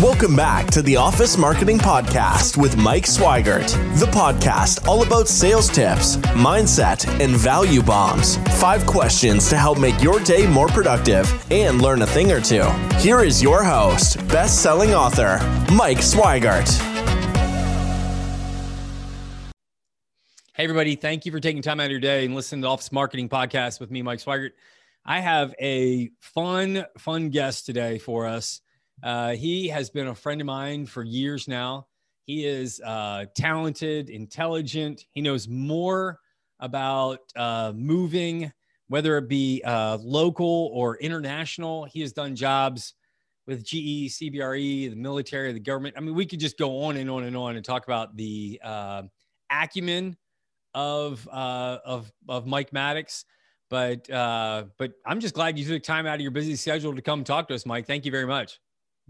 Welcome back to the Office Marketing Podcast with Mike Swigert, the podcast all about sales tips, mindset, and value bombs. Five questions to help make your day more productive and learn a thing or two. Here is your host, best selling author, Mike Swigert. Hey, everybody. Thank you for taking time out of your day and listening to Office Marketing Podcast with me, Mike Swigert. I have a fun, fun guest today for us. Uh, he has been a friend of mine for years now. He is uh, talented, intelligent. He knows more about uh, moving, whether it be uh, local or international. He has done jobs with GE, CBRE, the military, the government. I mean, we could just go on and on and on and talk about the uh, acumen of uh, of of Mike Maddux. But but I'm just glad you took time out of your busy schedule to come talk to us, Mike. Thank you very much.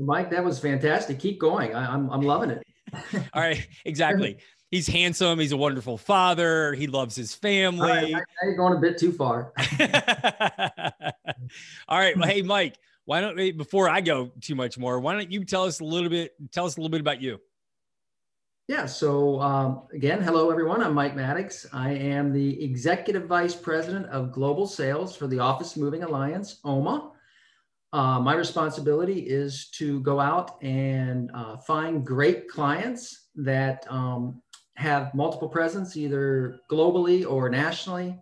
Mike, that was fantastic. Keep going. I, am I'm, I'm loving it. All right, exactly. He's handsome. He's a wonderful father. He loves his family. Right, now you're going a bit too far. All right. Well, hey, Mike, why don't we, before I go too much more, why don't you tell us a little bit, tell us a little bit about you? Yeah. So um, again, hello everyone. I'm Mike Maddux. I am the executive vice president of global sales for the Office Moving Alliance, OMA. Uh, my responsibility is to go out and uh, find great clients that um, have multiple presence, either globally or nationally,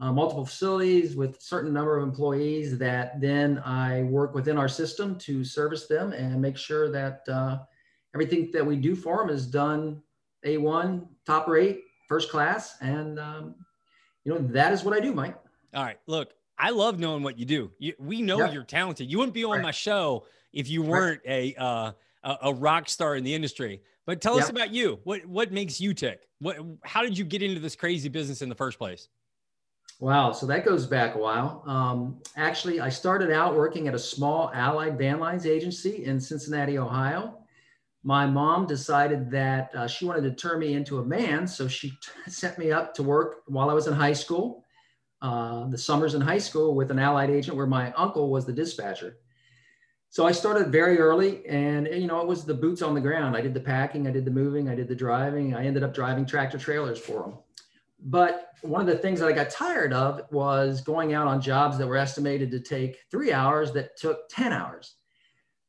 uh, multiple facilities with certain number of employees that then I work within our system to service them and make sure that uh, everything that we do for them is done A1, top rate, first class. And, um, you know, that is what I do, Mike. All right. Look, I love knowing what you do. You, we know yep. you're talented. You wouldn't be on right. my show if you weren't right. a, uh, a, a rock star in the industry. But tell yep. us about you. What what makes you tick? What how did you get into this crazy business in the first place? Wow, so that goes back a while. Um, actually, I started out working at a small allied van lines agency in Cincinnati, Ohio. My mom decided that uh, she wanted to turn me into a man, so she t- sent me up to work while I was in high school uh, the summers in high school with an allied agent where my uncle was the dispatcher. So I started very early and, you know, it was the boots on the ground. I did the packing, I did the moving, I did the driving. I ended up driving tractor trailers for them. But one of the things that I got tired of was going out on jobs that were estimated to take three hours that took 10 hours.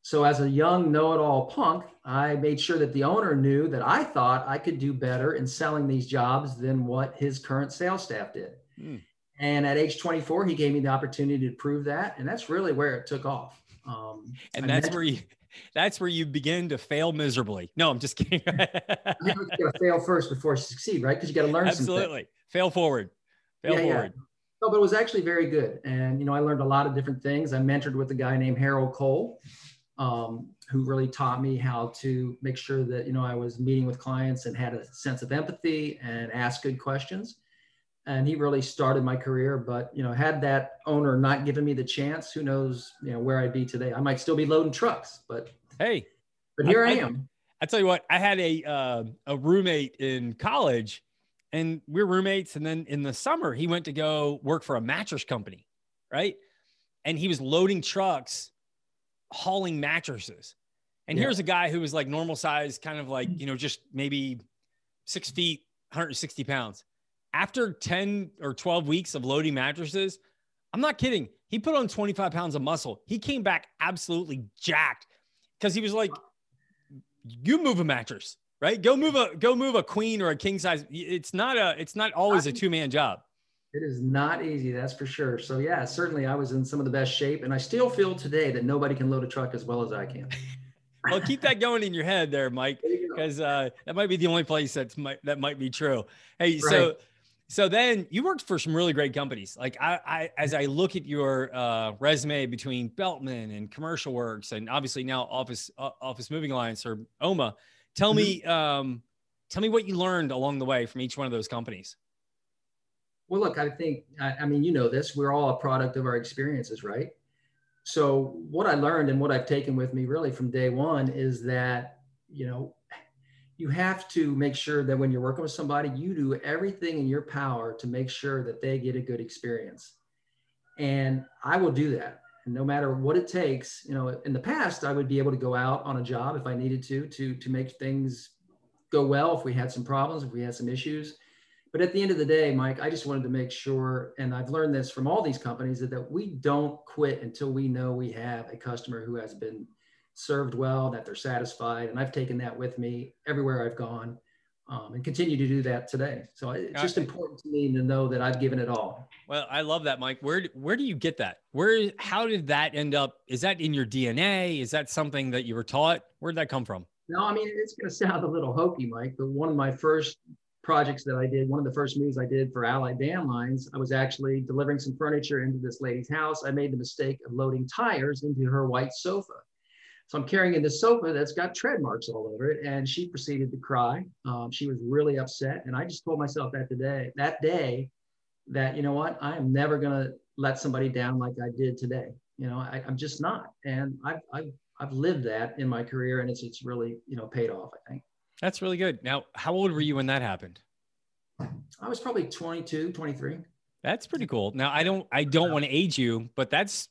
So as a young know-it-all punk, I made sure that the owner knew that I thought I could do better in selling these jobs than what his current sales staff did. Mm. And at age 24, he gave me the opportunity to prove that. And that's really where it took off. Um, and I that's where you, that's where you begin to fail miserably. No, I'm just kidding. you got to fail first before you succeed, right? Because you got to learn. Absolutely. Fail forward. Fail yeah, forward. Yeah. No, but it was actually very good. And, you know, I learned a lot of different things. I mentored with a guy named Harold Cole, um, who really taught me how to make sure that, you know, I was meeting with clients and had a sense of empathy and ask good questions and he really started my career. But you know, had that owner not given me the chance, who knows, you know, where I'd be today. I might still be loading trucks, but hey, but here I, I am. I, tell you what, I had a uh, a roommate in college, and we we're roommates. And then in the summer, he went to go work for a mattress company, right? And he was loading trucks, hauling mattresses. And yeah. here's a guy who was like normal size, kind of like you know, just maybe six feet, 160 pounds after 10 or 12 weeks of loading mattresses, I'm not kidding. He put on 25 pounds of muscle. He came back absolutely jacked because he was like, you move a mattress, right? Go move a, go move a queen or a king size. It's not a, it's not always a two man job. It is not easy. That's for sure. So yeah, certainly I was in some of the best shape and I still feel today that nobody can load a truck as well as I can. well, keep that going in your head there, Mike, because uh, that might be the only place that's might, that might be true. Hey, right. so so then you worked for some really great companies. Like I, I as I look at your uh, resume between Beltmann and Commercial Works, and obviously now Office uh, Office Moving Alliance or OMA, tell mm-hmm. me um, tell me what you learned along the way from each one of those companies. Well, look, I think I, I mean you know this. We're all a product of our experiences, right? So what I learned and what I've taken with me really from day one is that you know you have to make sure that when you're working with somebody, you do everything in your power to make sure that they get a good experience. And I will do that. No matter what it takes, you know, in the past, I would be able to go out on a job if I needed to, to, to make things go well if we had some problems, if we had some issues. But at the end of the day, Mike, I just wanted to make sure, and I've learned this from all these companies, that, that we don't quit until we know we have a customer who has been served well, that they're satisfied. And I've taken that with me everywhere I've gone um, and continue to do that today. So it's just important to me to know that I've given it all. Well, I love that, Mike. Where where do you get that? Where how did that end up? Is that in your DNA? Is that something that you were taught? Where did that come from? No, I mean it's going to sound a little hokey, Mike, but one of my first projects that I did, one of the first moves I did for Allied Van Lines, I was actually delivering some furniture into this lady's house. I made the mistake of loading tires into her white sofa. So I'm carrying in this sofa that's got tread marks all over it. And she proceeded to cry. Um, she was really upset. And I just told myself that today, that day, that, you know what, I am never going to let somebody down like I did today. You know, I, am just not. And I've, I've, I've lived that in my career and it's, it's really, you know, paid off, I think. That's really good. Now, how old were you when that happened? I was probably 22, 23. That's pretty cool. Now, I don't, I don't want to age you, but that's,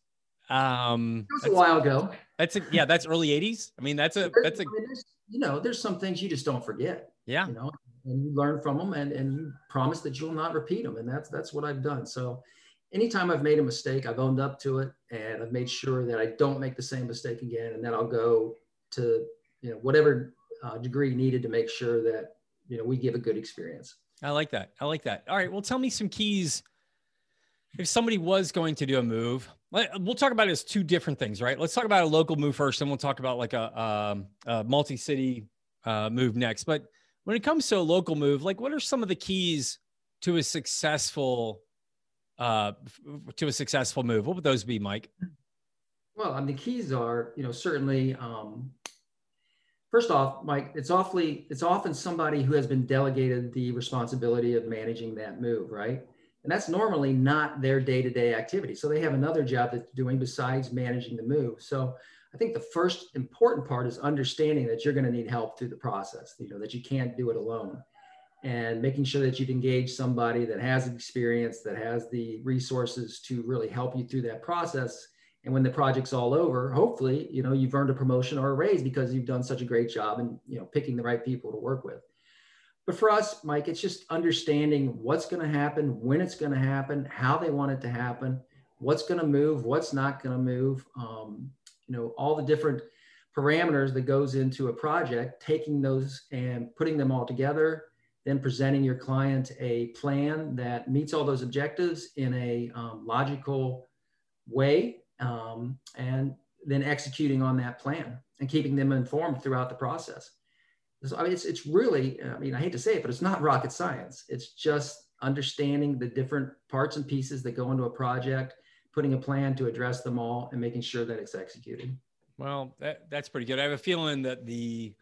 um, it was a while ago. That's a, yeah, that's early '80s. I mean, that's a that's a I mean, you know, there's some things you just don't forget. Yeah, you know, and you learn from them, and and you promise that you'll not repeat them, and that's that's what I've done. So, anytime I've made a mistake, I've owned up to it, and I've made sure that I don't make the same mistake again, and then I'll go to you know whatever uh, degree needed to make sure that you know we give a good experience. I like that. I like that. All right. Well, tell me some keys. If somebody was going to do a move, we'll talk about it as two different things, right? Let's talk about a local move first, and we'll talk about like a, um, a multi-city uh, move next. But when it comes to a local move, like what are some of the keys to a successful uh, to a successful move? What would those be, Mike? Well, I mean, the keys are, you know, certainly. Um, first off, Mike, it's awfully, it's often somebody who has been delegated the responsibility of managing that move, right? And that's normally not their day to day activity. So they have another job that's doing besides managing the move. So I think the first important part is understanding that you're going to need help through the process, you know, that you can't do it alone. And making sure that you've engaged somebody that has experience, that has the resources to really help you through that process. And when the project's all over, hopefully, you know, you've earned a promotion or a raise because you've done such a great job and, you know, picking the right people to work with. But for us, Mike, it's just understanding what's going to happen, when it's going to happen, how they want it to happen, what's going to move, what's not going to move. Um, you know, all the different parameters that goes into a project, taking those and putting them all together, then presenting your client a plan that meets all those objectives in a um, logical way, um, and then executing on that plan and keeping them informed throughout the process. I mean, it's, it's really, I mean, I hate to say it, but it's not rocket science. It's just understanding the different parts and pieces that go into a project, putting a plan to address them all, and making sure that it's executed. Well, that, that's pretty good. I have a feeling that the,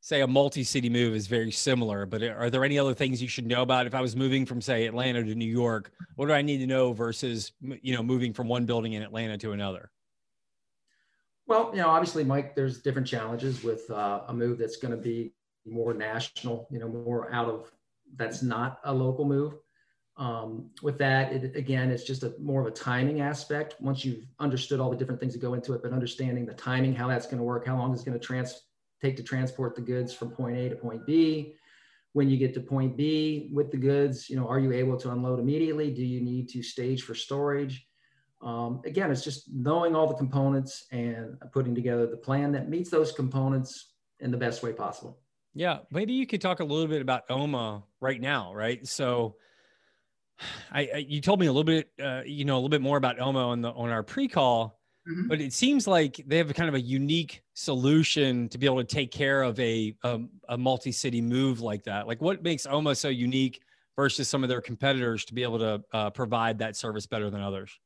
say, a multi city move is very similar, but are there any other things you should know about if I was moving from, say, Atlanta to New York? What do I need to know versus, you know, moving from one building in Atlanta to another? Well, you know, obviously, Mike, there's different challenges with uh, a move that's going to be more national, you know, more out of that's not a local move. Um, with that, it, again, it's just a more of a timing aspect. Once you've understood all the different things that go into it, but understanding the timing, how that's going to work, how long it's going to trans- take to transport the goods from point A to point B. When you get to point B with the goods, you know, are you able to unload immediately? Do you need to stage for storage? Um, again, it's just knowing all the components and putting together the plan that meets those components in the best way possible. Yeah, maybe you could talk a little bit about OMA right now, right? So, I, I you told me a little bit, uh, you know, a little bit more about OMA on the on our pre-call, mm-hmm. but it seems like they have a kind of a unique solution to be able to take care of a a, a multi-city move like that. Like, what makes OMA so unique versus some of their competitors to be able to uh, provide that service better than others?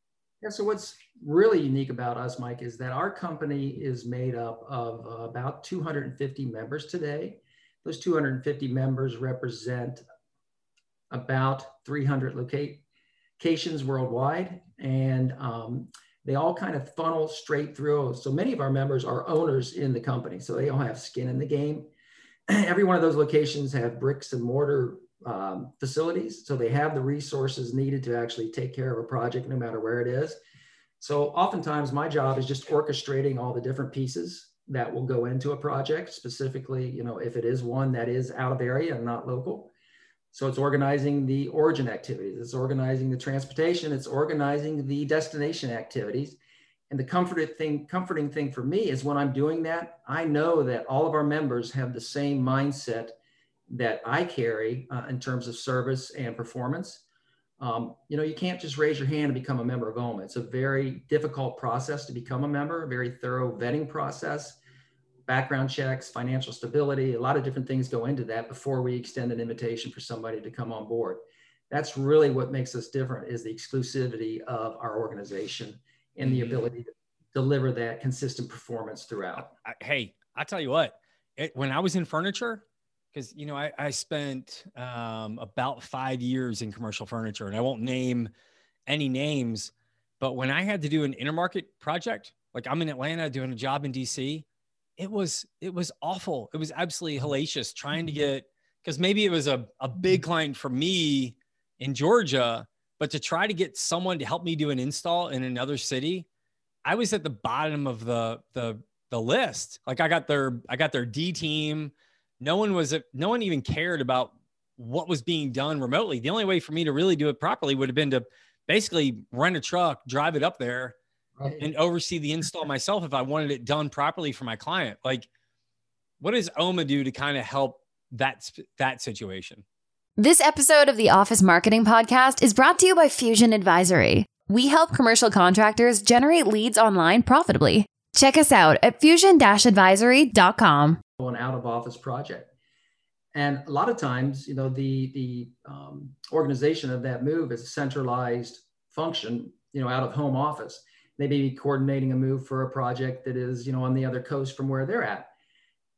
Yeah. So what's really unique about us, Mike, is that our company is made up of uh, about 250 members today those 250 members represent about 300 locations worldwide, and um, they all kind of funnel straight through. So many of our members are owners in the company, so they all have skin in the game. Every one of those locations have bricks and mortar um, facilities, so they have the resources needed to actually take care of a project no matter where it is. So oftentimes my job is just orchestrating all the different pieces that will go into a project, specifically, you know, if it is one that is out of area and not local. So it's organizing the origin activities, it's organizing the transportation, it's organizing the destination activities. And the comforting thing, comforting thing for me is when I'm doing that, I know that all of our members have the same mindset that I carry uh, in terms of service and performance. Um, you know, you can't just raise your hand and become a member of OMA. It's a very difficult process to become a member, a very thorough vetting process, background checks, financial stability, a lot of different things go into that before we extend an invitation for somebody to come on board. That's really what makes us different is the exclusivity of our organization and the mm-hmm. ability to deliver that consistent performance throughout. I, hey, I tell you what, it, when I was in furniture, because you know I, I spent um, about five years in commercial furniture, and I won't name any names, but when I had to do an intermarket project, like I'm in Atlanta doing a job in DC, it was it was awful. It was absolutely mm-hmm. hellacious trying to mm-hmm. get because maybe it was a, a big mm-hmm. client for me in Georgia, but to try to get someone to help me do an install in another city, I was at the bottom of the the the list. Like I got their I got their D team no one was no one even cared about what was being done remotely. The only way for me to really do it properly would have been to basically rent a truck, drive it up there, right. and oversee the install myself if I wanted it done properly for my client. Like, what does OMA do to kind of help that that situation? This episode of the Office Marketing Podcast is brought to you by Fusion Advisory. We help commercial contractors generate leads online profitably. Check us out at fusion-advisory.com an out of office project. And a lot of times, you know, the the um, organization of that move is a centralized function, you know, out of home office. They may be coordinating a move for a project that is, you know, on the other coast from where they're at.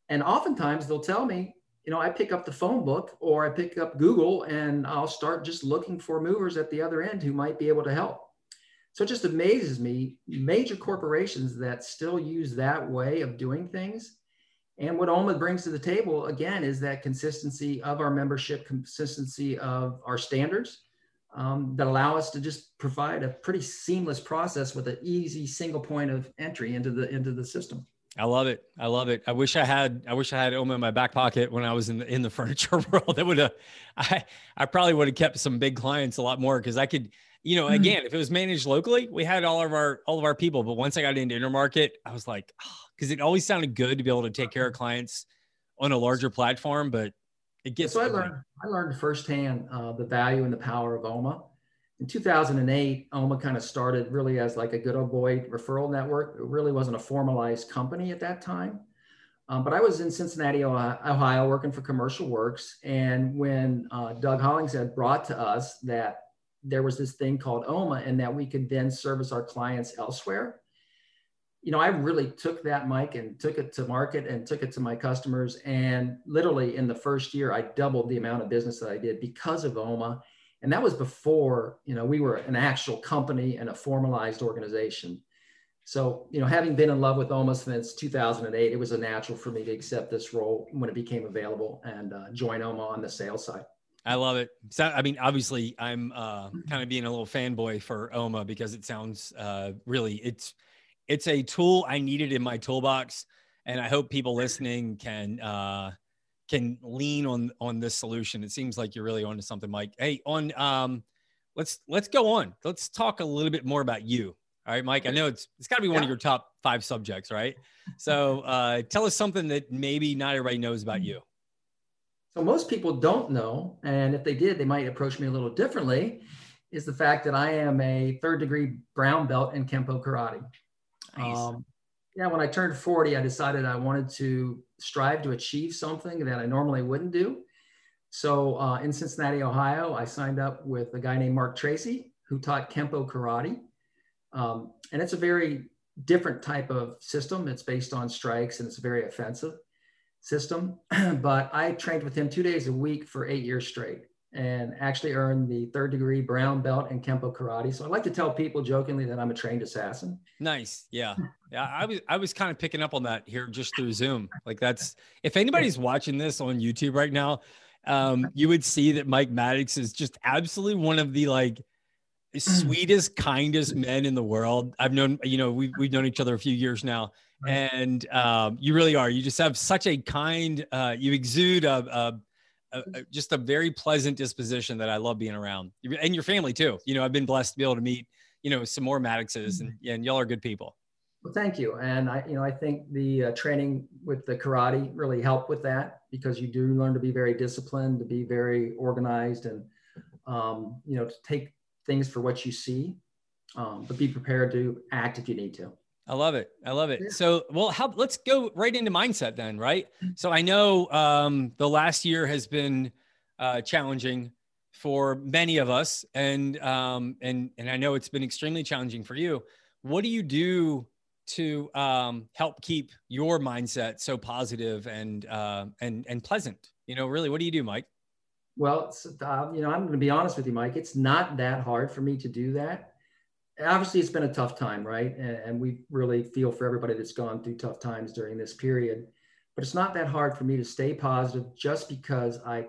And oftentimes they'll tell me, you know, I pick up the phone book or I pick up Google and I'll start just looking for movers at the other end who might be able to help. So it just amazes me, major corporations that still use that way of doing things and what OMA brings to the table, again, is that consistency of our membership, consistency of our standards um, that allow us to just provide a pretty seamless process with an easy single point of entry into the into the system. I love it. I love it. I wish I had. I wish I had OMA in my back pocket when I was in the in the furniture world. That would have. I I probably would have kept some big clients a lot more because I could. You know, mm-hmm. again, if it was managed locally, we had all of our all of our people. But once I got into intermarket, I was like, oh, because it always sounded good to be able to take care of clients on a larger platform, but it gets. So I learned, I learned firsthand uh, the value and the power of OMA. In 2008, OMA kind of started really as like a good old boy referral network. It really wasn't a formalized company at that time. Um, but I was in Cincinnati, Ohio, working for Commercial Works. And when uh, Doug Hollingshead brought to us that there was this thing called OMA and that we could then service our clients elsewhere, you know, I really took that mic and took it to market and took it to my customers. And literally in the first year, I doubled the amount of business that I did because of OMA. And that was before, you know, we were an actual company and a formalized organization. So, you know, having been in love with OMA since 2008, it was a natural for me to accept this role when it became available and uh, join OMA on the sales side. I love it. So, I mean, obviously, I'm uh, kind of being a little fanboy for OMA because it sounds uh, really, it's, it's a tool I needed in my toolbox, and I hope people listening can uh, can lean on on this solution. It seems like you're really onto something, Mike. Hey, on um, let's let's go on. Let's talk a little bit more about you. All right, Mike. I know it's it's got to be one yeah. of your top five subjects, right? So uh, tell us something that maybe not everybody knows about you. So most people don't know, and if they did, they might approach me a little differently. Is the fact that I am a third degree brown belt in Kempo Karate. Nice. Um, yeah, when I turned 40, I decided I wanted to strive to achieve something that I normally wouldn't do. So uh, in Cincinnati, Ohio, I signed up with a guy named Mark Tracy who taught Kempo Karate. Um, and it's a very different type of system. It's based on strikes and it's very offensive system. but I trained with him two days a week for eight years straight and actually earned the third degree brown belt in Kempo karate. So I like to tell people jokingly that I'm a trained assassin. Nice. Yeah. Yeah. I was, I was kind of picking up on that here just through Zoom. Like that's, if anybody's watching this on YouTube right now, um, you would see that Mike Maddux is just absolutely one of the like, sweetest, kindest men in the world. I've known, you know, we've, we've known each other a few years now. And um, you really are. You just have such a kind, uh, you exude a, a, a, just a very pleasant disposition that I love being around. And your family too. You know, I've been blessed to be able to meet, you know, some more Madduxes and, and y'all are good people. Well, thank you. And I, you know, I think the uh, training with the karate really helped with that because you do learn to be very disciplined, to be very organized, and um, you know, to take things for what you see, um, but be prepared to act if you need to. I love it. I love it. Yeah. So, well, how, let's go right into mindset then, right? So, I know um, the last year has been uh, challenging for many of us, and um, and and I know it's been extremely challenging for you. What do you do to um, help keep your mindset so positive and uh, and and pleasant? You know, really, what do you do, Mike? Well, uh, you know, I'm going to be honest with you, Mike. It's not that hard for me to do that. Obviously, it's been a tough time, right? And, and we really feel for everybody that's gone through tough times during this period. But it's not that hard for me to stay positive just because I,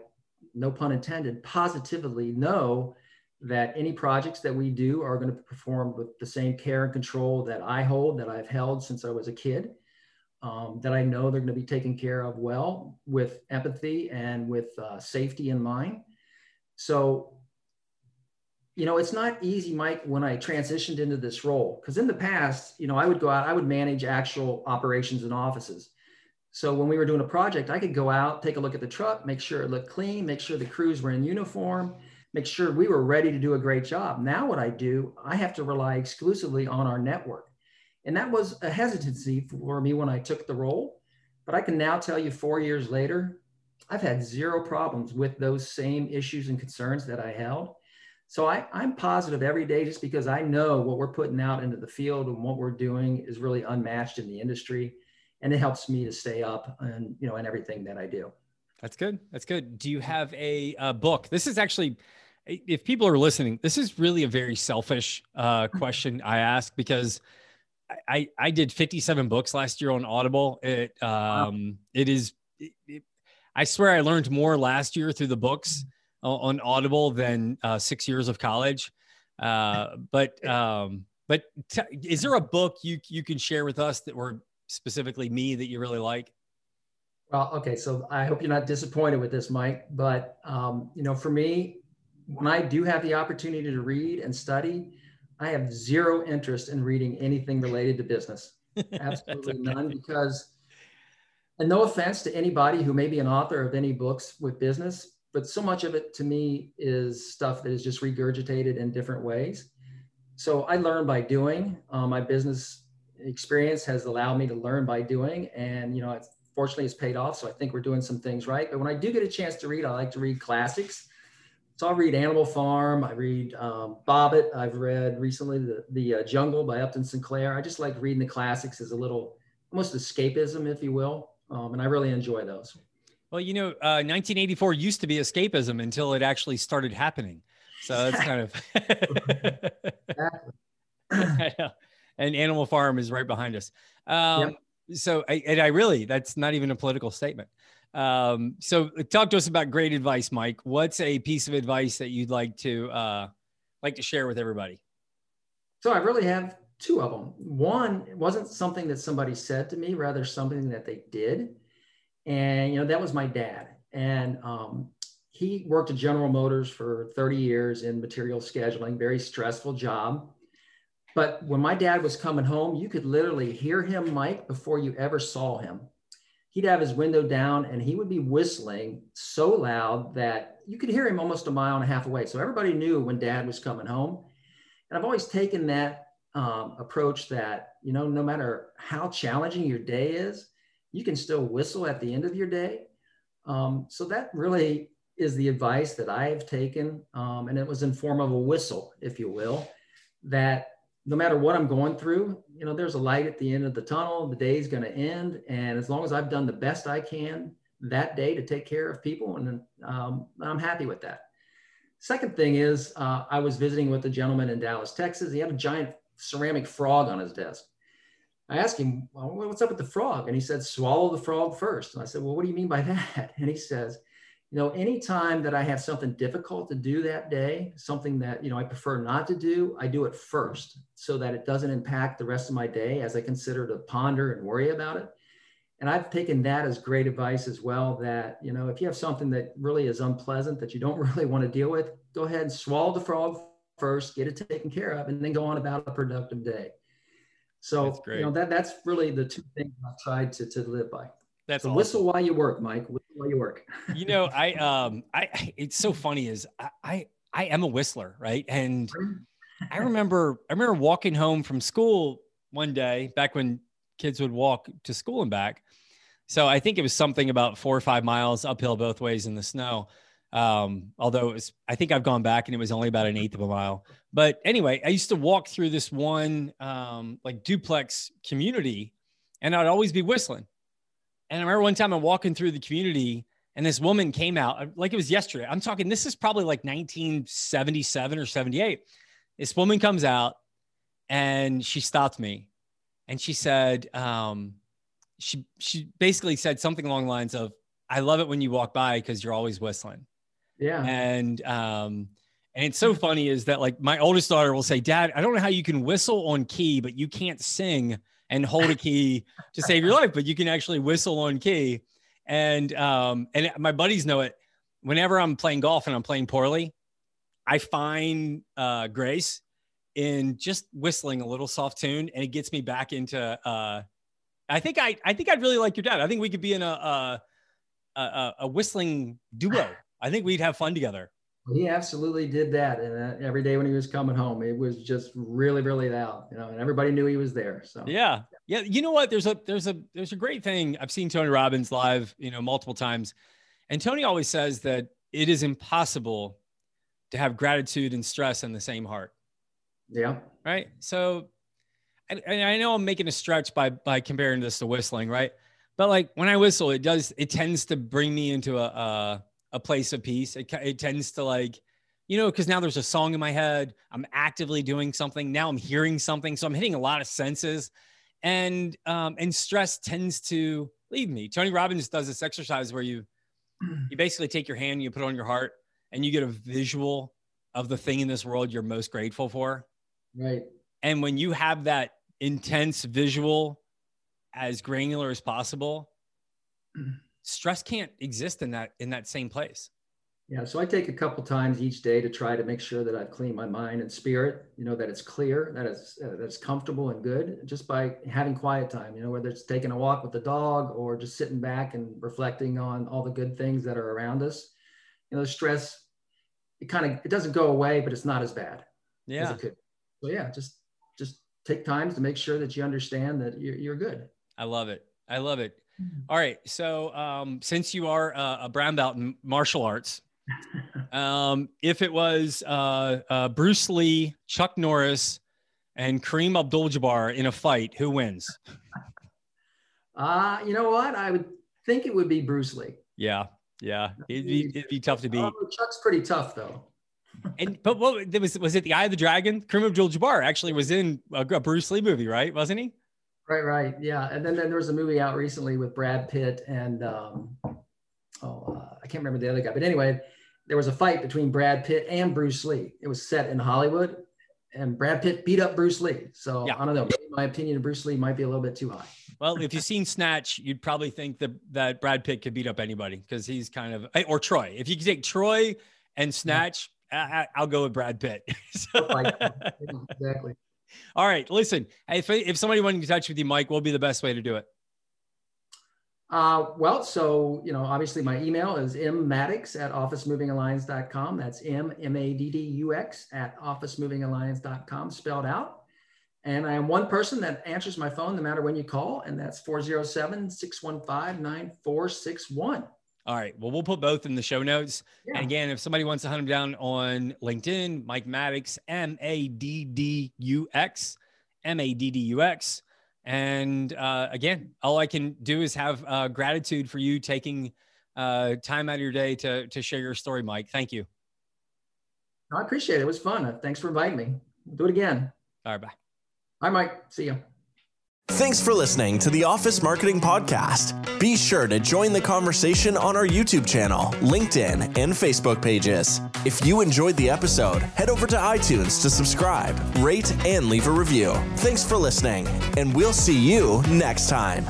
no pun intended, positively know that any projects that we do are going to perform with the same care and control that I hold, that I've held since I was a kid, um, that I know they're going to be taken care of well with empathy and with uh, safety in mind. So, you know, it's not easy, Mike, when I transitioned into this role, because in the past, you know, I would go out, I would manage actual operations in offices. So when we were doing a project, I could go out, take a look at the truck, make sure it looked clean, make sure the crews were in uniform, make sure we were ready to do a great job. Now, what I do, I have to rely exclusively on our network. And that was a hesitancy for me when I took the role. But I can now tell you, four years later, I've had zero problems with those same issues and concerns that I held. So I, am positive every day just because I know what we're putting out into the field and what we're doing is really unmatched in the industry. And it helps me to stay up and, you know, in everything that I do. That's good. That's good. Do you have a, a book? This is actually if people are listening, this is really a very selfish uh, question I ask because I, I did 57 books last year on Audible. It um wow. it is it, it, I swear I learned more last year through the books on Audible than uh, six years of college. Uh, but um, but t- is there a book you you can share with us that were specifically me that you really like? Well, okay, so I hope you're not disappointed with this, Mike. But um, you know, for me, when I do have the opportunity to read and study, I have zero interest in reading anything related to business. Absolutely okay. none, because, and no offense to anybody who may be an author of any books with business, but so much of it to me is stuff that is just regurgitated in different ways. So I learn by doing. Um, my business experience has allowed me to learn by doing, and you know, it's, fortunately, it's paid off. So I think we're doing some things right. But when I do get a chance to read, I like to read classics so I read Animal Farm. I read um, Bobbit. I've read recently the, the uh, Jungle by Upton Sinclair. I just like reading the classics as a little almost escapism, if you will. Um, and I really enjoy those. Well, you know, uh, 1984 used to be escapism until it actually started happening. So it's kind of. exactly. and Animal Farm is right behind us. Um, yep. So, I, and I really, that's not even a political statement. Um, so talk to us about great advice, Mike. What's a piece of advice that you'd like to uh, like to share with everybody? So I really have two of them. One wasn't something that somebody said to me, rather something that they did. And you know, that was my dad. And um, he worked at General Motors for 30 years in material scheduling, very stressful job. But when my dad was coming home, you could literally hear him, Mike, before you ever saw him he'd have his window down and he would be whistling so loud that you could hear him almost a mile and a half away. So everybody knew when dad was coming home. And I've always taken that um, approach that, you know, no matter how challenging your day is, you can still whistle at the end of your day. Um, so that really is the advice that I've taken. Um, and it was in form of a whistle, if you will, that no matter what I'm going through, you know, there's a light at the end of the tunnel. The day's going to end. And as long as I've done the best I can that day to take care of people, and um, I'm happy with that. Second thing is, uh, I was visiting with a gentleman in Dallas, Texas. He had a giant ceramic frog on his desk. I asked him, well, what's up with the frog? And he said, swallow the frog first. And I said, well, what do you mean by that? And he says, you know, anytime that I have something difficult to do that day, something that, you know, I prefer not to do, I do it first so that it doesn't impact the rest of my day as I consider to ponder and worry about it. And I've taken that as great advice as well that, you know, if you have something that really is unpleasant that you don't really want to deal with, go ahead and swallow the frog first, get it taken care of, and then go on about a productive day. So, you know, that that's really the two things I've tried to, to live by. That's so awesome. whistle while you work, Mike. Whistle while you work. you know, I um I it's so funny is I, I I am a whistler, right? And I remember I remember walking home from school one day back when kids would walk to school and back. So I think it was something about four or five miles uphill both ways in the snow. Um, although it was, I think I've gone back and it was only about an eighth of a mile. But anyway, I used to walk through this one um, like duplex community, and I'd always be whistling. And I remember one time I'm walking through the community and this woman came out uh, like it was yesterday. I'm talking, this is probably like 1977 or 78. This woman comes out and she stopped me and she said, um, she, she basically said something along the lines of, I love it when you walk by because you're always whistling. Yeah. And, um, and it's so funny is that like my oldest daughter will say, Dad, I don't know how you can whistle on key, but you can't sing and hold a key to save your life, but you can actually whistle on key. And um, and my buddies know it. Whenever I'm playing golf and I'm playing poorly, I find uh, grace in just whistling a little soft tune, and it gets me back into. Uh, I think I I think I'd really like your dad. I think we could be in a a, a, a whistling duo. I think we'd have fun together. He absolutely did that, and uh, every day when he was coming home, it was just really, really loud, you know, and everybody knew he was there. So yeah, yeah. You know what? There's a there's a there's a great thing. I've seen Tony Robbins live, you know, multiple times, and Tony always says that it is impossible to have gratitude and stress in the same heart. Yeah. Right. So, and, and I know I'm making a stretch by by comparing this to whistling, right? But like when I whistle, it does it tends to bring me into a, a a place of peace. It, it tends to like, you know, because now there's a song in my head. I'm actively doing something. Now I'm hearing something. So I'm hitting a lot of senses. And um, and stress tends to leave me. Tony Robbins does this exercise where you you basically take your hand, and you put it on your heart, and you get a visual of the thing in this world you're most grateful for. Right. And when you have that intense visual as granular as possible, stress can't exist in that in that same place. Yeah so i take a couple times each day to try to make sure that i've cleaned my mind and spirit you know that it's clear that it's uh, that's comfortable and good just by having quiet time you know whether it's taking a walk with the dog or just sitting back and reflecting on all the good things that are around us. You know stress it kind of it doesn't go away but it's not as bad yeah. as it could so yeah just just take times to make sure that you understand that you're, you're good. I love it. I love it all right. So, um, since you are uh, a brown belt in martial arts, um, if it was uh, uh, Bruce Lee, Chuck Norris, and Kareem Abdul-Jabbar in a fight, who wins? Uh, you know what? I would think it would be Bruce Lee. Yeah, yeah, it'd be, it'd be tough to beat. Oh, Chuck's pretty tough though. and but what was was it? The Eye of the Dragon? Kareem Abdul-Jabbar actually was in a, a Bruce Lee movie, right? Wasn't he? Right, right, yeah. And then, then there was a movie out recently with Brad Pitt and um, oh, uh, I can't remember the other guy, but anyway, there was a fight between Brad Pitt and Bruce Lee. It was set in Hollywood, and Brad Pitt beat up Bruce Lee. So yeah. I don't know. my opinion of Bruce Lee might be a little bit too high. Well, if you've seen Snatch, you'd probably think that that Brad Pitt could beat up anybody because he's kind of eh, or Troy. If you could take Troy and Snatch, yeah. I, will go with Brad Pitt. so, exactly. All right. Listen, if, if somebody wanted to touch with you, Mike, what would be the best way to do it? Uh, well, so, you know, obviously my email is mmaddux at officemovingalliance.com. That's M M A D D U X at officemovingalliance.com spelled out. And I am one person that answers my phone no matter when you call, and that's 407 615 9461. All right. Well, we'll put both in the show notes. Yeah. And again, if somebody wants to hunt him down on LinkedIn, Mike Maddux, M A D D U X, M A D D U X. And uh, again, all I can do is have uh, gratitude for you taking uh, time out of your day to, to share your story, Mike. Thank you. I appreciate it. It was fun. Thanks for inviting me. We'll do it again. All right. Bye. Bye, Mike. See you. Thanks for listening to the Office Marketing Podcast. Be sure to join the conversation on our YouTube channel, LinkedIn, and Facebook pages. If you enjoyed the episode, head over to iTunes to subscribe, rate, and leave a review. Thanks for listening, and we'll see you next time.